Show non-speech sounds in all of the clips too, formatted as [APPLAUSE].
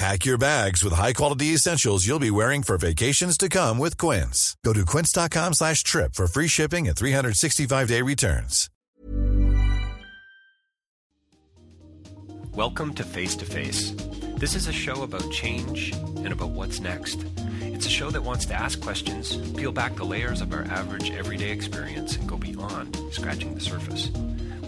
Pack your bags with high-quality essentials you'll be wearing for vacations to come with Quince. Go to quince.com slash trip for free shipping and 365-day returns. Welcome to Face to Face. This is a show about change and about what's next. It's a show that wants to ask questions, peel back the layers of our average everyday experience, and go beyond scratching the surface.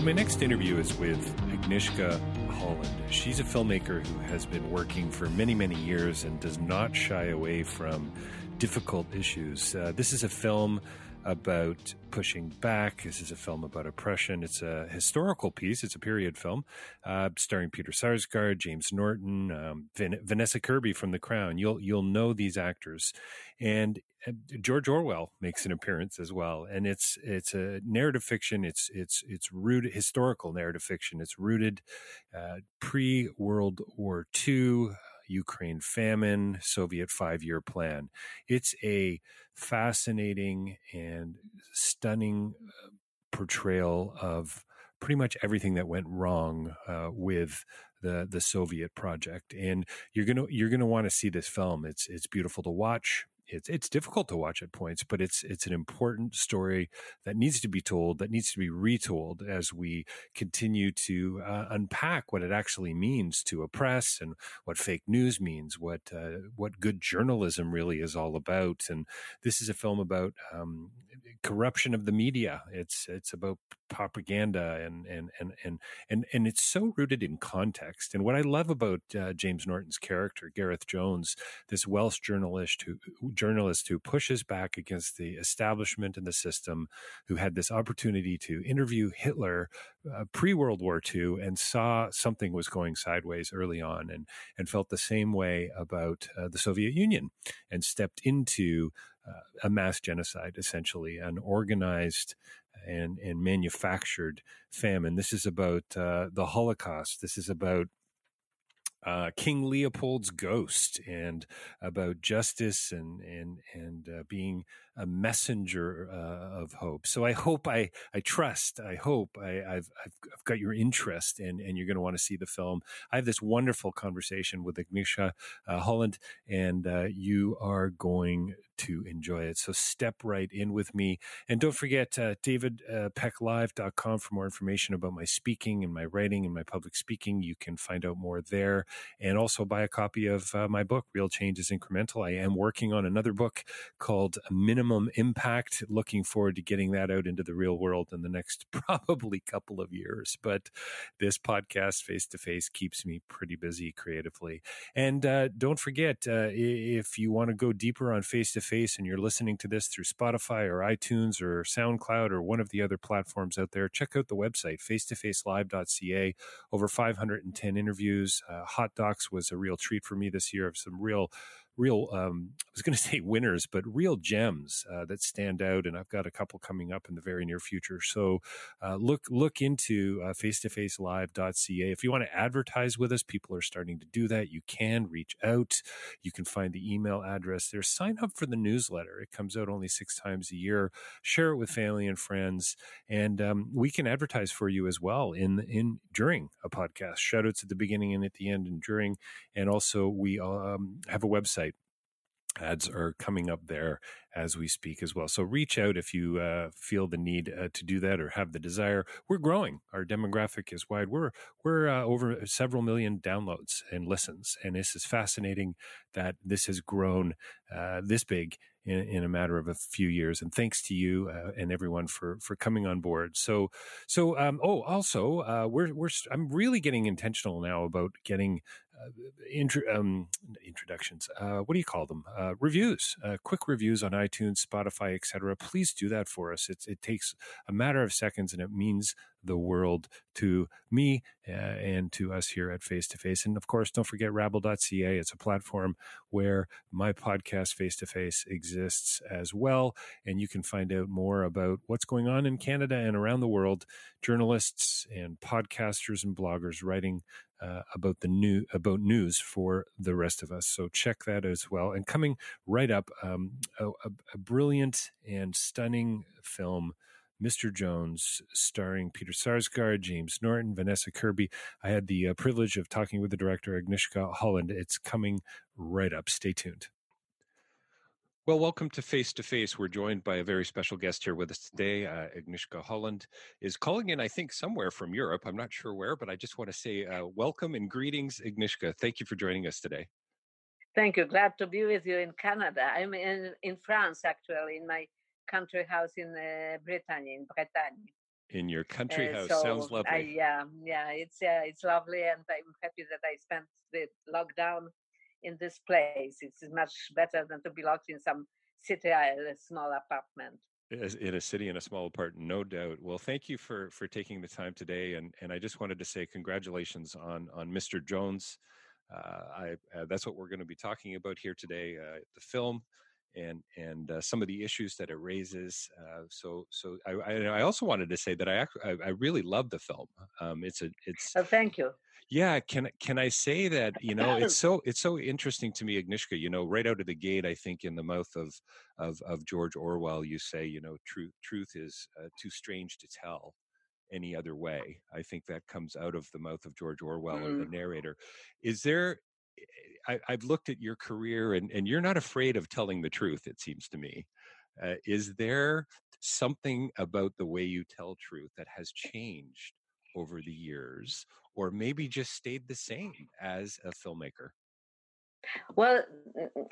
So, my next interview is with Agnieszka Holland. She's a filmmaker who has been working for many, many years and does not shy away from difficult issues. Uh, this is a film about pushing back. This is a film about oppression. It's a historical piece. It's a period film uh, starring Peter Sarsgaard, James Norton, um, Van- Vanessa Kirby from The Crown. You'll you'll know these actors, and uh, George Orwell makes an appearance as well. And it's it's a narrative fiction. It's it's it's rooted historical narrative fiction. It's rooted uh, pre World War II. Ukraine famine, Soviet five year plan. It's a fascinating and stunning uh, portrayal of pretty much everything that went wrong uh, with the the Soviet project. And you're gonna you're gonna want to see this film. It's it's beautiful to watch it's it's difficult to watch at points, but it's it's an important story that needs to be told, that needs to be retold as we continue to uh, unpack what it actually means to oppress and what fake news means, what uh, what good journalism really is all about. And this is a film about um, corruption of the media. It's it's about propaganda and and and and and and it's so rooted in context. And what I love about uh, James Norton's character, Gareth Jones, this Welsh journalist who journalist who pushes back against the establishment and the system, who had this opportunity to interview Hitler uh, pre World War II and saw something was going sideways early on, and and felt the same way about uh, the Soviet Union, and stepped into uh, a mass genocide, essentially, an organized and, and manufactured famine. This is about uh, the Holocaust. This is about uh, King Leopold's ghost and about justice and and and uh, being a messenger uh, of hope. So I hope I I trust I hope I, have I've, I've got your interest and and you're going to want to see the film. I have this wonderful conversation with Agnieszka uh, Holland, and uh, you are going to enjoy it. So step right in with me. And don't forget, uh, davidpecklive.com uh, for more information about my speaking and my writing and my public speaking. You can find out more there and also buy a copy of uh, my book, Real Change is Incremental. I am working on another book called Minimum Impact. Looking forward to getting that out into the real world in the next [LAUGHS] probably couple of years. But this podcast, face to face, keeps me pretty busy creatively. And uh, don't forget, uh, if you want to go deeper on face to face and you're listening to this through Spotify or iTunes or SoundCloud or one of the other platforms out there, check out the website, facetofacelive.ca. Over 510 interviews. Uh, Hot Docs was a real treat for me this year of some real real, um, I was going [LAUGHS] to say winners, but real gems uh, that stand out. And I've got a couple coming up in the very near future. So uh, look look into uh, face-to-facelive.ca. If you want to advertise with us, people are starting to do that. You can reach out. You can find the email address there. Sign up for the newsletter. It comes out only six times a year. Share it with family and friends, and um, we can advertise for you as well in in during a podcast. Shout outs at the beginning and at the end and during, and also we um, have a website ads are coming up there as we speak as well. So reach out if you uh, feel the need uh, to do that or have the desire. We're growing. Our demographic is wide. We're we're uh, over several million downloads and listens, and this is fascinating that this has grown uh, this big in, in, a matter of a few years. And thanks to you uh, and everyone for for coming on board. So so um, oh also uh, we're we're I'm really getting intentional now about getting intro, um, introductions. Uh, what do you call them? Uh, reviews, uh, quick reviews on iTunes, Spotify, etc. Please do that for us. It's, it takes a matter of seconds, and it means the world to me uh, and to us here at Face to Face. And of course, don't forget Rabble.ca. It's a platform where my podcast Face to Face exists as well. And you can find out more about what's going on in Canada and around the world. Journalists and podcasters and bloggers writing uh, about the new about news for the rest of us. So check that as well. And coming right up, um, a, a, a brilliant and stunning film Mr. Jones, starring Peter Sarsgaard, James Norton, Vanessa Kirby. I had the uh, privilege of talking with the director, Agnieszka Holland. It's coming right up. Stay tuned. Well, welcome to Face to Face. We're joined by a very special guest here with us today. Uh, Agnieszka Holland is calling in, I think, somewhere from Europe. I'm not sure where, but I just want to say uh, welcome and greetings, Agnieszka. Thank you for joining us today. Thank you. Glad to be with you in Canada. I'm in, in France, actually, in my country house in uh, Brittany, in Bretagne. In your country uh, house, so sounds lovely. I, yeah, yeah, it's uh, it's lovely, and I'm happy that I spent the lockdown in this place. It's much better than to be locked in some city, a small apartment in a city in a small apartment no doubt well thank you for for taking the time today and and i just wanted to say congratulations on on mr jones uh, I, uh, that's what we're going to be talking about here today. Uh, the film and and uh, some of the issues that it raises. Uh, so so I, I, also wanted to say that I I, I really love the film. Um, it's a it's. Oh, thank you. Yeah, can can I say that you know it's [LAUGHS] so it's so interesting to me, Agnieszka. You know, right out of the gate, I think in the mouth of of of George Orwell, you say you know truth truth is uh, too strange to tell any other way. I think that comes out of the mouth of George Orwell mm. or the mm. narrator. Is there I, have looked at your career and, and you're not afraid of telling the truth, it seems to me. Uh, is there something about the way you tell truth that has changed over the years or maybe just stayed the same as a filmmaker? Well,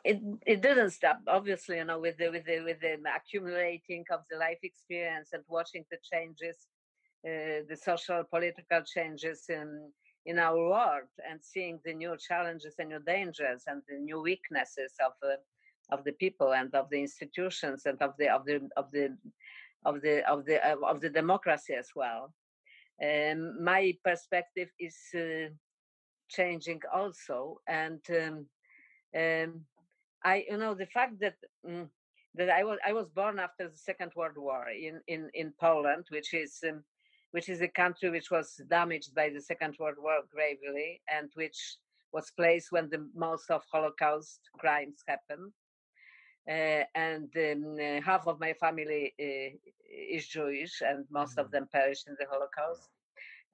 it it didn't stop. Obviously, you know, with the with the with the accumulating of the life experience and watching the changes, uh, the social political changes in in our world and seeing the new challenges and new dangers and the new weaknesses of the of the people and of the institutions and of the of the of the of the of the uh, of the democracy as well. Um, my perspective is uh, changing also, and um, um, I you know the fact that. Um, that I was I was born after the Second World War in in in Poland, which is um, which is a country which was damaged by the Second World War gravely and which was placed when the most of Holocaust crimes happened. Uh, and um, uh, half of my family uh, is Jewish, and most mm-hmm. of them perished in the Holocaust.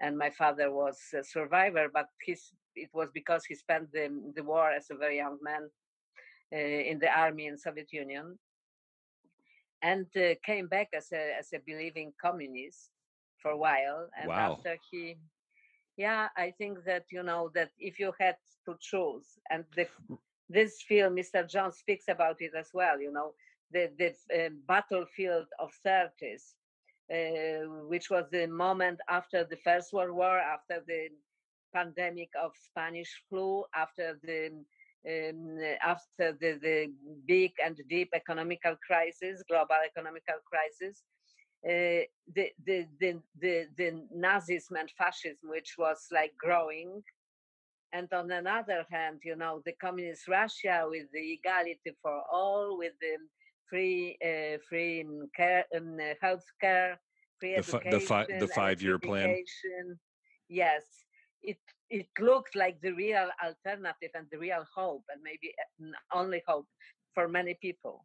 And my father was a survivor, but his, it was because he spent the, the war as a very young man uh, in the army in Soviet Union, and uh, came back as a as a believing communist for a while and wow. after he yeah i think that you know that if you had to choose and the, [LAUGHS] this film mr john speaks about it as well you know the the uh, battlefield of 30s uh, which was the moment after the first world war after the pandemic of spanish flu after the um, after the, the big and deep economical crisis global economical crisis the, the, the, the, the Nazism and fascism, which was like growing, and on another hand, you know, the communist Russia with the equality for all, with the free, uh, free um, care, um, health care, free the education, the, fi- the five-year plan. Yes, it it looked like the real alternative and the real hope, and maybe uh, only hope for many people,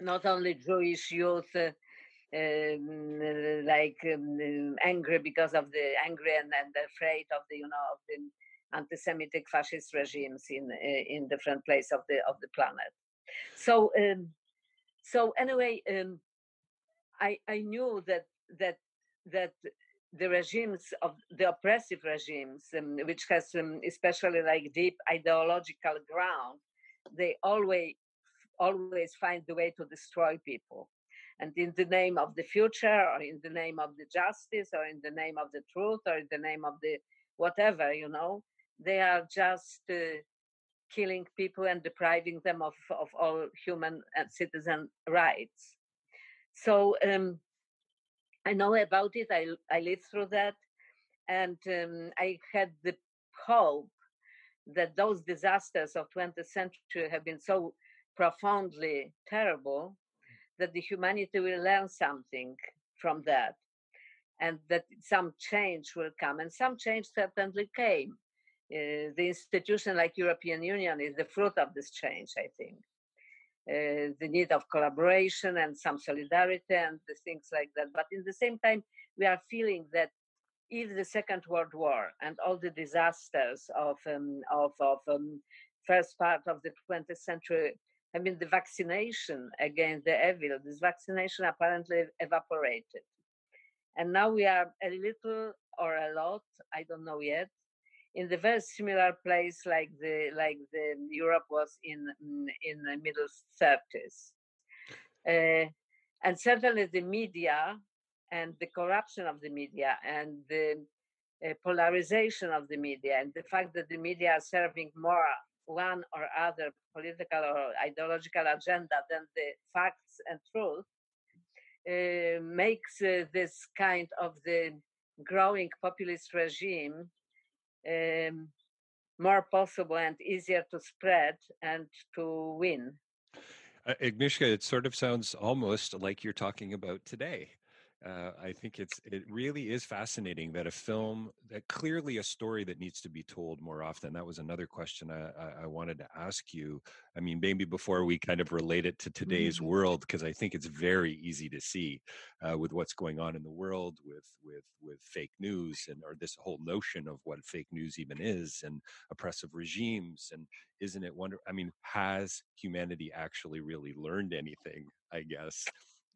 not only Jewish youth. Uh, um, like um, angry because of the angry and, and afraid of the you know of the anti-Semitic fascist regimes in uh, in different places of the of the planet. So um, so anyway, um, I I knew that that that the regimes of the oppressive regimes, um, which has especially like deep ideological ground, they always always find the way to destroy people. And in the name of the future, or in the name of the justice, or in the name of the truth, or in the name of the whatever, you know, they are just uh, killing people and depriving them of, of all human and citizen rights. So um, I know about it. I, I lived through that. And um, I had the hope that those disasters of 20th century have been so profoundly terrible that the humanity will learn something from that and that some change will come and some change certainly came uh, the institution like European Union is the fruit of this change, I think. Uh, the need of collaboration and some solidarity and the things like that. But in the same time, we are feeling that if the Second World War and all the disasters of um, of, of um, first part of the 20th century, I mean, the vaccination against the evil, this vaccination apparently evaporated. And now we are a little or a lot, I don't know yet, in the very similar place like the like the Europe was in in the middle 30s. Uh, and certainly the media and the corruption of the media and the uh, polarization of the media and the fact that the media are serving more one or other political or ideological agenda than the facts and truth uh, makes uh, this kind of the growing populist regime um, more possible and easier to spread and to win. Uh, Agnieszka, it sort of sounds almost like you're talking about today uh, I think it's it really is fascinating that a film that clearly a story that needs to be told more often. That was another question I, I, wanted to ask you. I mean, maybe before we kind of relate it to today's mm-hmm. world, because I think it's very easy to see uh, with what's going on in the world with with with fake news and or this whole notion of what fake news even is and oppressive regimes and isn't it wonder? I mean, has humanity actually really learned anything? I guess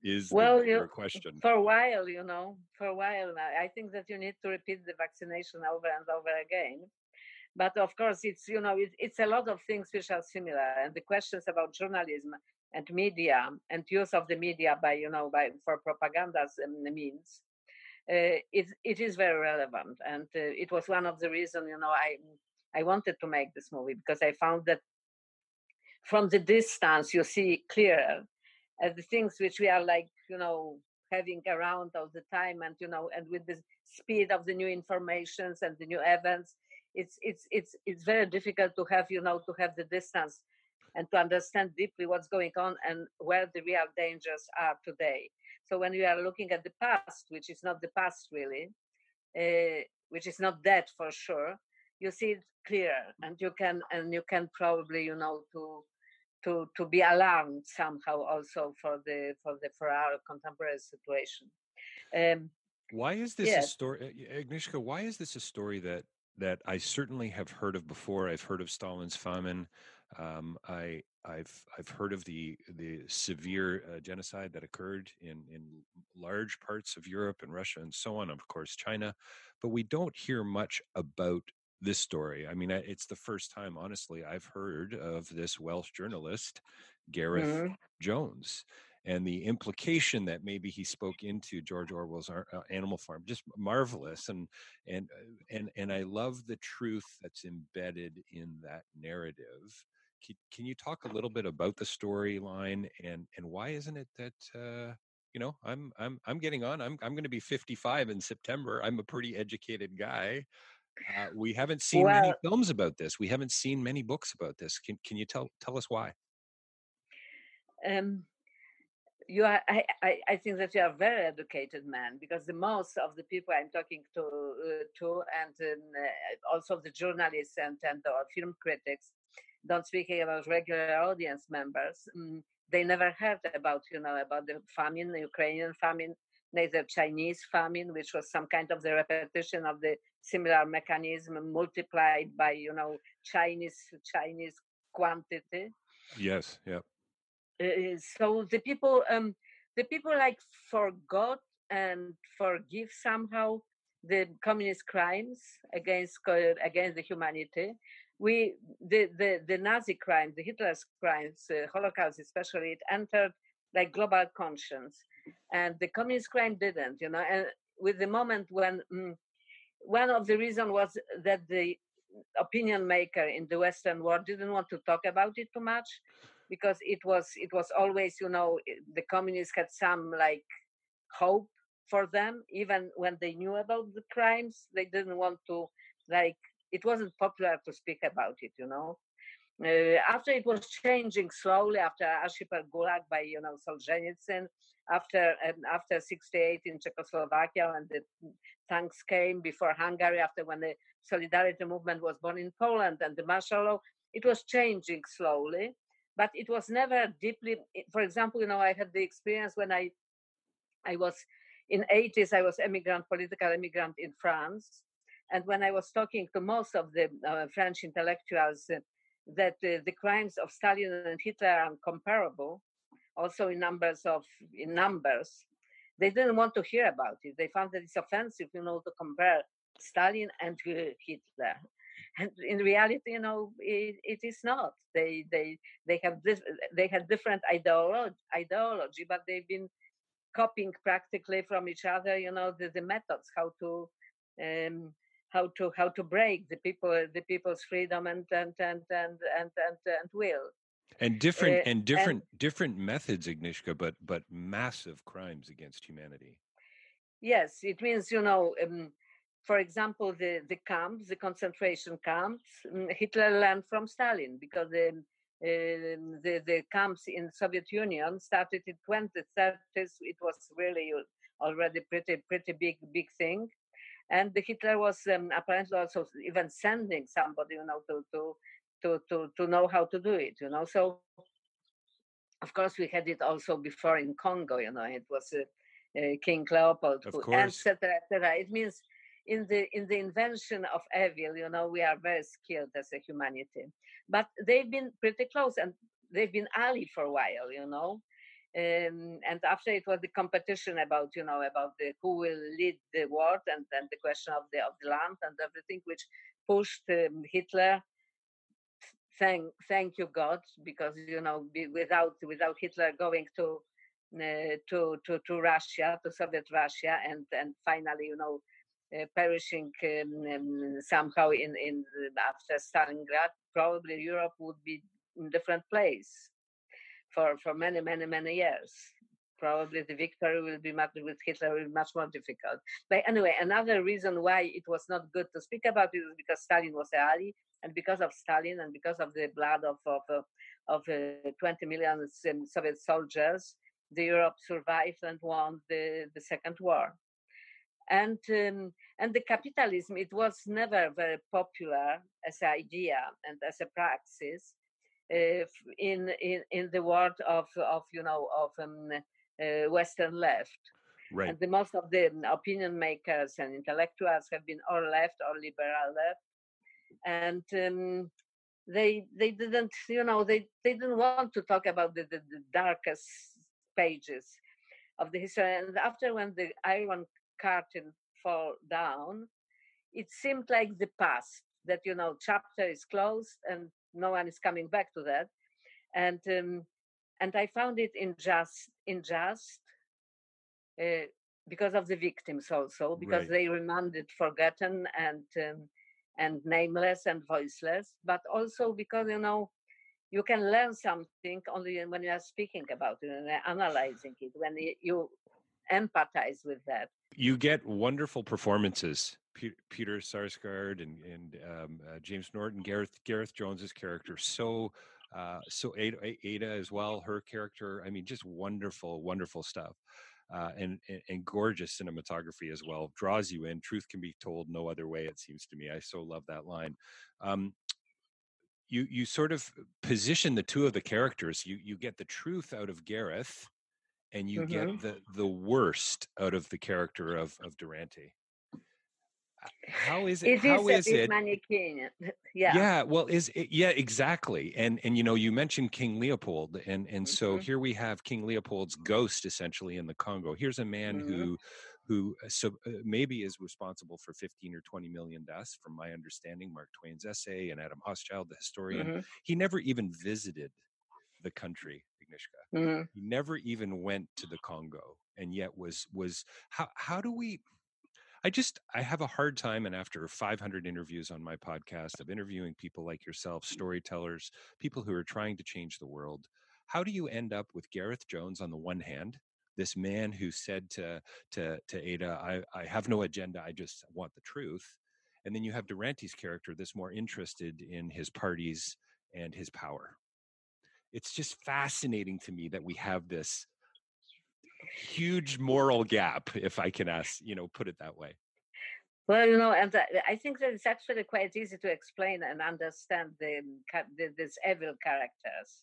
is well, the you, question. For a while, you know, for a while, now, I think that you need to repeat the vaccination over and over again. But of course, it's you know, it, it's a lot of things which are similar, and the questions about journalism and media and use of the media by you know by for propaganda's means. Uh, it it is very relevant, and uh, it was one of the reasons you know I I wanted to make this movie because I found that from the distance you see clearer as the things which we are like you know having around all the time and you know and with the speed of the new informations and the new events it's it's it's it's very difficult to have you know to have the distance and to understand deeply what's going on and where the real dangers are today. So when we are looking at the past which is not the past really uh, which is not that for sure you see it clear and you can and you can probably you know to to to be alarmed somehow also for the for the for our contemporary situation. Um, why is this yes. a story, Agnieszka? Why is this a story that that I certainly have heard of before? I've heard of Stalin's famine. Um, I I've I've heard of the the severe uh, genocide that occurred in in large parts of Europe and Russia and so on. Of course, China, but we don't hear much about this story. I mean, it's the first time, honestly, I've heard of this Welsh journalist, Gareth mm-hmm. Jones, and the implication that maybe he spoke into George Orwell's uh, Animal Farm, just marvelous. And and uh, and and I love the truth that's embedded in that narrative. Can, can you talk a little bit about the storyline and and why isn't it that? Uh, you know, I'm I'm I'm getting on. I'm I'm going to be 55 in September. I'm a pretty educated guy Uh, we haven't seen well, many films about this. We haven't seen many books about this. Can can you tell tell us why? Um, you are. I, I, I think that you are a very educated man because the most of the people I'm talking to uh, to and um, uh, also the journalists and and or film critics, don't speaking about regular audience members. Um, they never heard about you know about the famine, the Ukrainian famine, neither Chinese famine, which was some kind of the repetition of the similar mechanism multiplied by you know Chinese Chinese quantity. Yes. Yeah. Uh, so the people um, the people like forgot and forgive somehow the communist crimes against against the humanity we the the, the nazi crimes the hitler's crimes uh, holocaust especially it entered like global conscience and the communist crime didn't you know and with the moment when mm, one of the reasons was that the opinion maker in the western world didn't want to talk about it too much because it was it was always you know the communists had some like hope for them even when they knew about the crimes they didn't want to like it wasn't popular to speak about it you know uh, after it was changing slowly after archipel gulag by you know solzhenitsyn after um, after 68 in czechoslovakia and the tanks came before hungary after when the solidarity movement was born in poland and the martial law it was changing slowly but it was never deeply for example you know i had the experience when i i was in 80s i was immigrant political immigrant in france and when i was talking to most of the uh, french intellectuals uh, that uh, the crimes of stalin and hitler are comparable also in numbers of in numbers they didn't want to hear about it. They found that it's offensive you know to compare stalin and hitler. And in reality you know it, it is not. They they they have this they had different ideology ideology but they've been copying practically from each other you know the, the methods how to um, how to how to break the people the people's freedom and and and and and and, and will. And different uh, and different and, different methods Agnieszka but but massive crimes against humanity. Yes it means you know um, for example, the, the camps, the concentration camps, mm, Hitler learned from Stalin because the, uh, the, the camps in Soviet Union started in 2030s. It was really already pretty pretty big big thing, and the Hitler was um, apparently also even sending somebody, you know, to to to to to know how to do it, you know. So, of course, we had it also before in Congo, you know. It was uh, uh, King Leopold, etc., etc. It means in the in the invention of evil you know we are very skilled as a humanity but they've been pretty close and they've been ally for a while you know um, and after it was the competition about you know about the, who will lead the world and then the question of the of the land and everything which pushed um, hitler thank thank you god because you know without without hitler going to uh, to to to russia to soviet russia and and finally you know uh, perishing um, um, somehow in in after Stalingrad, probably Europe would be in different place for for many many many years. Probably the victory will be much with Hitler will be much more difficult. But anyway, another reason why it was not good to speak about it is because Stalin was a ally, and because of Stalin and because of the blood of of uh, of uh, 20 million Soviet soldiers, the Europe survived and won the the Second War and um, and the capitalism it was never very popular as an idea and as a uh, in, in in the world of of you know of um, uh, western left. Right. And the most of the opinion makers and intellectuals have been or left or liberal left. And um, they they didn't you know they they didn't want to talk about the, the, the darkest pages of the history. And after when the iron curtain fall down, it seemed like the past that you know chapter is closed and no one is coming back to that, and um, and I found it in just in just uh, because of the victims also because right. they remained forgotten and um, and nameless and voiceless, but also because you know you can learn something only when you are speaking about it and analyzing it when you empathize with that you get wonderful performances. Peter Sarsgaard and and um, uh, James Norton, Gareth Gareth Jones's character, so uh, so Ada, Ada as well, her character. I mean, just wonderful, wonderful stuff. Uh, and, and, and gorgeous cinematography as well draws you in. Truth can be told no other way. It seems to me. I so love that line. Um, you you sort of position the two of the characters. You you get the truth out of Gareth, and you mm-hmm. get the the worst out of the character of of Duranty. How is it? It how is, is it? Mannequin. [LAUGHS] Yeah. Yeah. Well, is it, yeah, exactly. And and you know, you mentioned King Leopold, and and so mm-hmm. here we have King Leopold's ghost essentially in the Congo. Here's a man mm-hmm. who who uh, so uh, maybe is responsible for 15 or 20 million deaths from my understanding mark twain's essay and adam hochschild the historian mm-hmm. he never even visited the country Agnieszka. Mm-hmm. He never even went to the Congo, and yet was was how how do we? I just I have a hard time, and after 500 interviews on my podcast of interviewing people like yourself, storytellers, people who are trying to change the world, how do you end up with Gareth Jones on the one hand, this man who said to to to Ada, I, I have no agenda, I just want the truth. And then you have Duranty's character that's more interested in his parties and his power it's just fascinating to me that we have this huge moral gap if i can ask you know put it that way well you know and i think that it's actually quite easy to explain and understand the, the these evil characters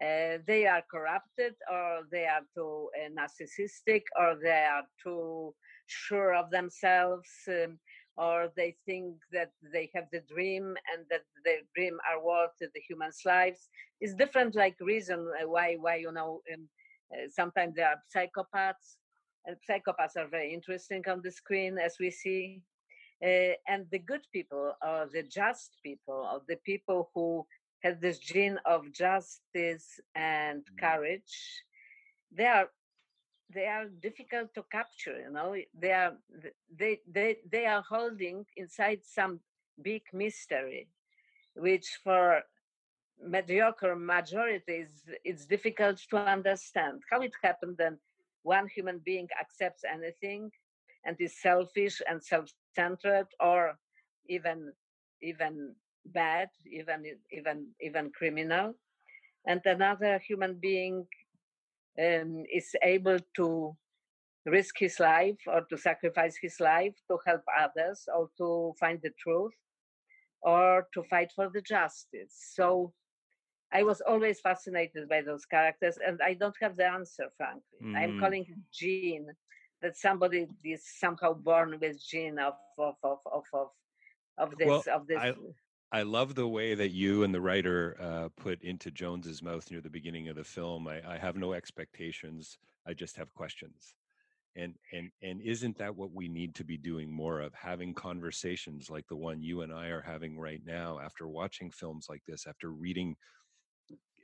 uh, they are corrupted or they are too uh, narcissistic or they are too sure of themselves um, or they think that they have the dream and that their dream are worth the humans' lives. It's different, like reason uh, why why you know um, uh, sometimes there are psychopaths, and psychopaths are very interesting on the screen as we see. Uh, and the good people or the just people or the people who have this gene of justice and mm. courage they are they are difficult to capture you know they are they they they are holding inside some big mystery which for mediocre majorities it's difficult to understand how it happened that one human being accepts anything and is selfish and self-centered or even even bad even even even criminal and another human being um, is able to risk his life or to sacrifice his life to help others or to find the truth or to fight for the justice. So I was always fascinated by those characters, and I don't have the answer, frankly. Mm. I'm calling it gene, that somebody is somehow born with gene of of of of of, of this well, of this. I, I love the way that you and the writer uh, put into Jones's mouth near the beginning of the film. I, I, have no expectations. I just have questions. And and and isn't that what we need to be doing more of? Having conversations like the one you and I are having right now, after watching films like this, after reading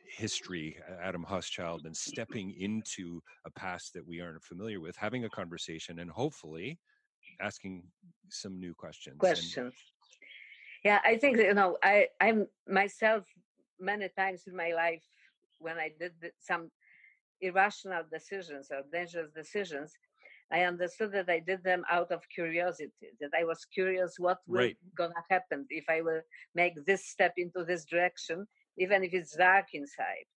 history, Adam Hochschild, and stepping into a past that we aren't familiar with, having a conversation, and hopefully asking some new questions. Questions. And, yeah i think you know i i'm myself many times in my life when i did some irrational decisions or dangerous decisions i understood that i did them out of curiosity that i was curious what will right. gonna happen if i will make this step into this direction even if it's dark inside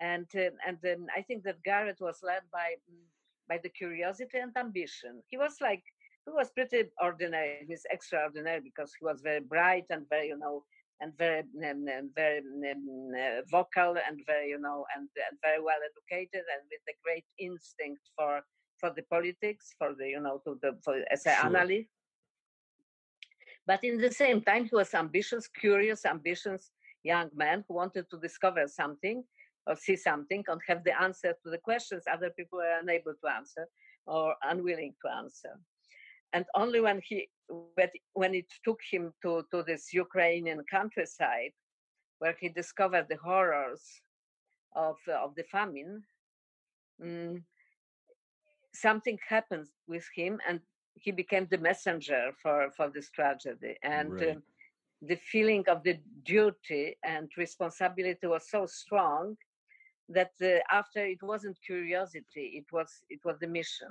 and uh, and then i think that gareth was led by by the curiosity and ambition he was like he was pretty ordinary. He's extraordinary because he was very bright and very, you know, and very, um, very um, uh, vocal and very, you know, and, and very well educated and with a great instinct for for the politics, for the, you know, to the for, as an sure. analyst. But in the same time, he was ambitious, curious, ambitious young man who wanted to discover something or see something and have the answer to the questions other people were unable to answer or unwilling to answer and only when he when it took him to, to this Ukrainian countryside, where he discovered the horrors of, of the famine, um, something happened with him and he became the messenger for, for this tragedy. And right. um, the feeling of the duty and responsibility was so strong that uh, after it wasn't curiosity, it was, it was the mission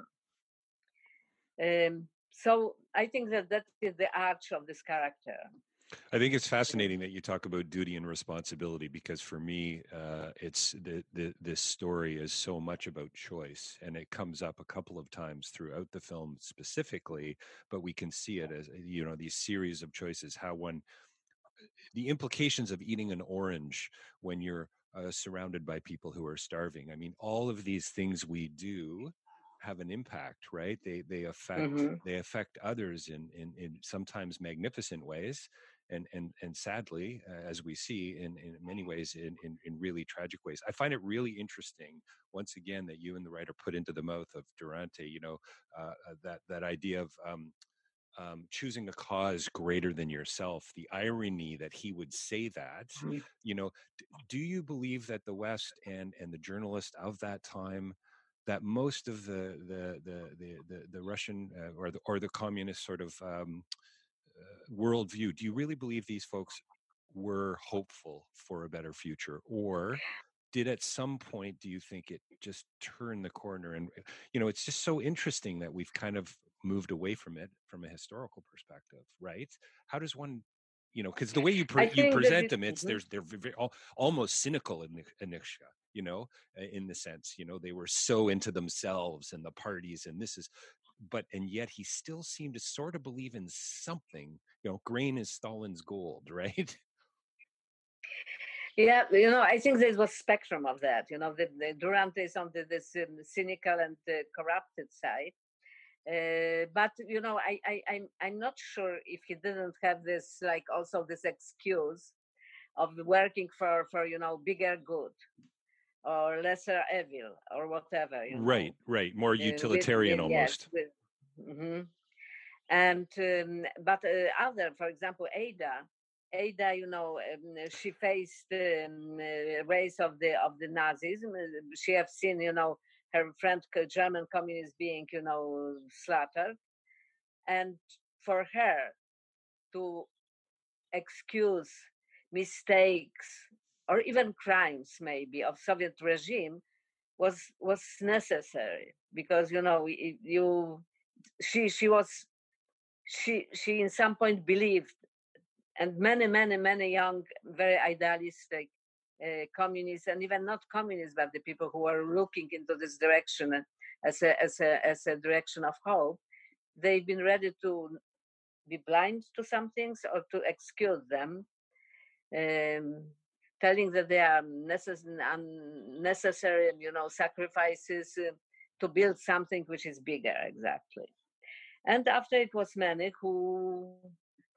Um, so I think that that is the arch of this character. I think it's fascinating that you talk about duty and responsibility because for me, uh, it's the, the this story is so much about choice, and it comes up a couple of times throughout the film specifically. But we can see it as you know these series of choices, how one the implications of eating an orange when you're uh, surrounded by people who are starving. I mean, all of these things we do have an impact, right? They they affect mm-hmm. they affect others in, in in sometimes magnificent ways, and and and sadly, uh, as we see in in many ways in, in, in really tragic ways. I find it really interesting once again that you and the writer put into the mouth of Duranty, you know, uh, uh that that idea of um, um, choosing a cause greater than yourself. The irony that he would say that, mm-hmm. you know, d- do you believe that the West and and the journalists of that time that most of the the the the the, the Russian uh, or the or the communist sort of um, worldview. Do you really believe these folks were hopeful for a better future, or did at some point do you think it just turned the corner? And you know, it's just so interesting that we've kind of moved away from it from a historical perspective, right? How does one you know because the way you pre- you present them it's mm-hmm. there's they're very, all, almost cynical in Agnieszka you know in the sense you know they were so into themselves and the parties and this is but and yet he still seemed to sort of believe in something you know grain is stalin's gold [LAUGHS] right? Yeah you know i think there was spectrum of that you know the, the duranty is on the, this um, cynical and uh, corrupted side uh, but you know I, I i'm i'm not sure if he didn't have this like also this excuse of working for for you know bigger good or lesser evil or whatever. You know? Right, right, more utilitarian uh, with, almost. Yes, with, mm-hmm. And um, but uh, other, for example, Ada, Ada, you know, um, she faced the um, uh, race of the of the Nazis. She have seen, you know, her friend German communists being, you know, slaughtered, and for her to excuse mistakes or even crimes maybe of Soviet regime was was necessary because you know you she she was she she in some point believed and many many many young very idealistic uh, communists and even not communists but the people who are looking into this direction as a as a as a direction of hope they've been ready to be blind to some things or to excuse them. Um, telling that they are necess- unnecessary, you know, sacrifices uh, to build something which is bigger, exactly. And after it was many who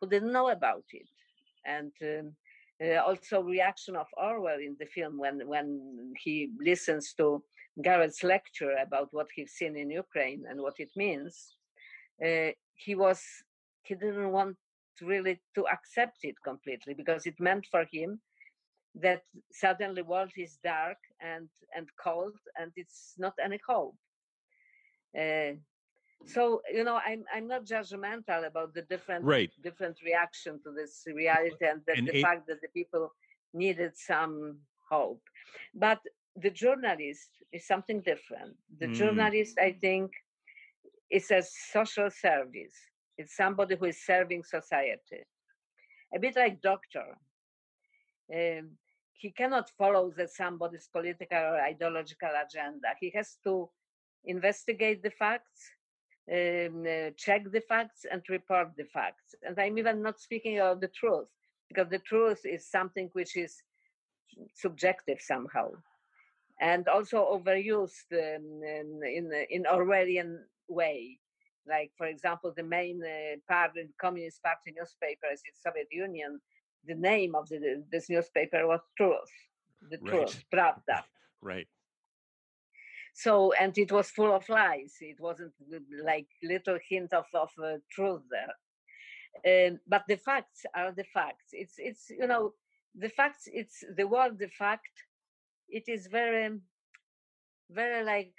who didn't know about it, and um, uh, also reaction of Orwell in the film when when he listens to Gareth's lecture about what he's seen in Ukraine and what it means. Uh, he was he didn't want really to accept it completely because it meant for him that suddenly world is dark and and cold and it's not any hope. Uh, so you know i'm i'm not judgmental about the different right. different reaction to this reality and, the it, fact that the people needed some hope. But the journalist is something different. The mm. journalist i think is a social service. It's somebody who is serving society. A bit like doctor. Um, he cannot follow the somebody's political or ideological agenda. He has to investigate the facts, um, uh, check the facts, and report the facts. And I'm even not speaking of the truth, because the truth is something which is subjective somehow, and also overused um, in, in in Orwellian way. Like, for example, the main uh, part in Communist Party newspapers in Soviet Union the name of the, this newspaper was Truth, the right. Truth, Pravda. [LAUGHS] Right. So, and it was full of lies. It wasn't like little hint of, of uh, truth there. Um, but the facts are the facts. It's, it's, you know, the facts, it's the word, the fact, it is very, very like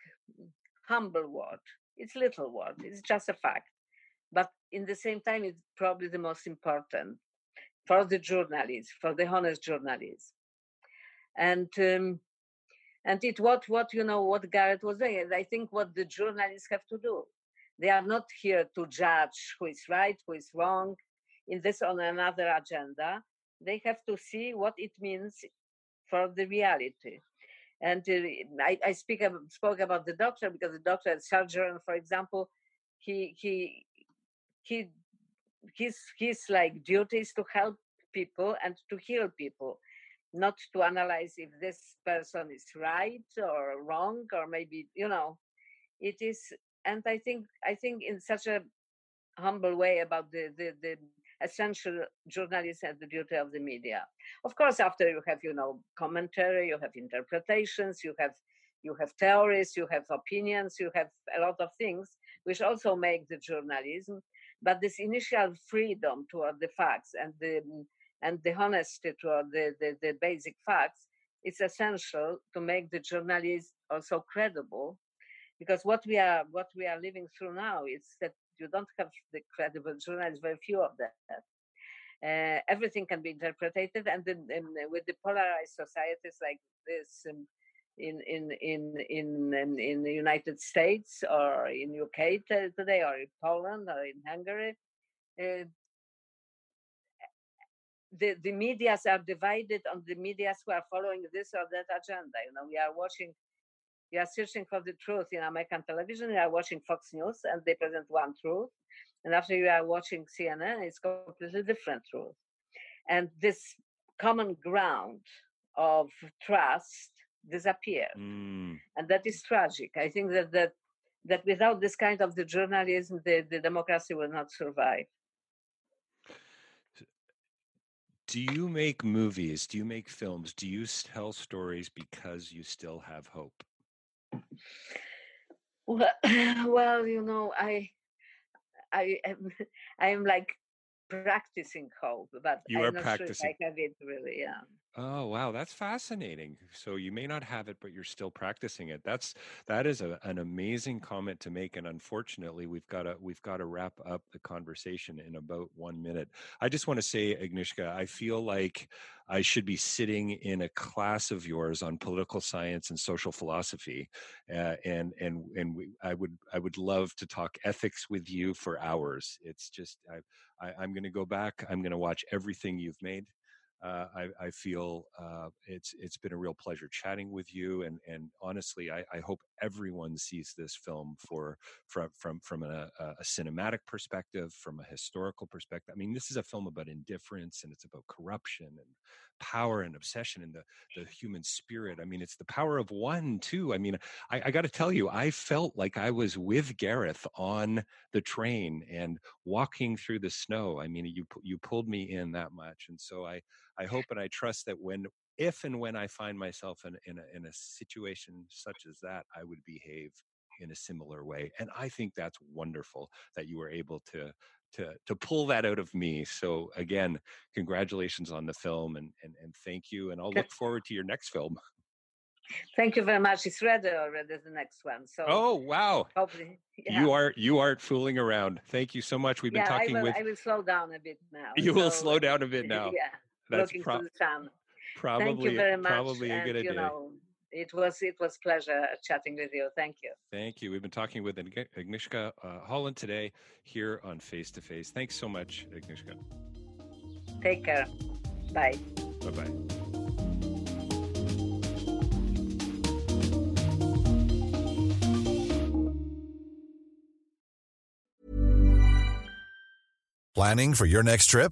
humble word. It's little word. It's just a fact. But in the same time, it's probably the most important for the journalists, for the honest journalists. And um, and it what what you know what Gareth was doing. I think what the journalists have to do, They are not here to judge who is right, who is wrong, in this or another agenda. They have to see what it means for the reality. And uh, I, I speak spoke about the doctor because the doctor at surgeon, for example, he he he his his like duty is to help people and to heal people, not to analyze if this person is right or wrong or maybe you know, it is. And I think I think in such a humble way about the the, the essential journalism and the duty of the media. Of course, after you have, you know, commentary, you have interpretations, you have you have theories, you have opinions, you have a lot of things which also make the journalism. But this initial freedom toward the facts and the and the honesty toward the, the, the basic facts is essential to make the journalist also credible because what we are what we are living through now is that you don't have the credible journalists, very few of them. Uh, everything can be interpreted, and then with the polarized societies like this um, in in in in in, in the United States or in UK today, or in Poland or in Hungary, uh, the the media's are divided on the media's who are following this or that agenda. You know, we are watching we are searching for the truth in American television, We are watching Fox News and they present one truth. And after you are watching CNN, it's completely different truth. And this common ground of trust disappeared. Mm. And that is tragic. I think that that that without this kind of the journalism, the, the democracy will not survive. Do you make movies? Do you make films? Do you tell stories because you still have hope? Well, [LAUGHS] well, you know, I, I am, [LAUGHS] I am like practicing hope, but you I'm are not practicing. Sure I have it really, yeah. Oh wow, that's fascinating. So you may not have it, but you're still practicing it. That's that is a, an amazing comment to make. And unfortunately, we've got to we've got to wrap up the conversation in about one minute. I just want to say, Agnieszka, I feel like I should be sitting in a class of yours on political science and social philosophy, uh, and and and we, I would I would love to talk ethics with you for hours. It's just I, I I'm going to go back. I'm going to watch everything you've made I, I, feel uh, it's it's been a real pleasure chatting with you, and and honestly, I, I hope everyone sees this film for from from from a, a, cinematic perspective, from a historical perspective. I mean, this is a film about indifference, and it's about corruption and power and obsession in the the human spirit. I mean, it's the power of one too. I mean, I, I got to tell you, I felt like I was with Gareth on the train and walking through the snow. I mean, you you pulled me in that much, and so I. I hope and I trust that when, if and when I find myself in, in, a, in a situation such as that, I would behave in a similar way. And I think that's wonderful that you were able to to to pull that out of me. So again, congratulations on the film and and, and thank you. And I'll look forward to your next film. Thank you very much. It's ready uh, already the next one. So Oh wow. Hopefully yeah. You are you aren't fooling around. Thank you so much. We've been yeah, talking I will, with I will slow down a bit now. You so, will slow down a bit [LAUGHS] now. yeah. That's looking pro- to the sun. Probably, Thank you very much. probably a good idea. You know, it was it was pleasure chatting with you. Thank you. Thank you. We've been talking with Agnieszka uh, Holland today here on Face to Face. Thanks so much, Agnieszka. Take care. Bye. Bye bye. Planning for your next trip?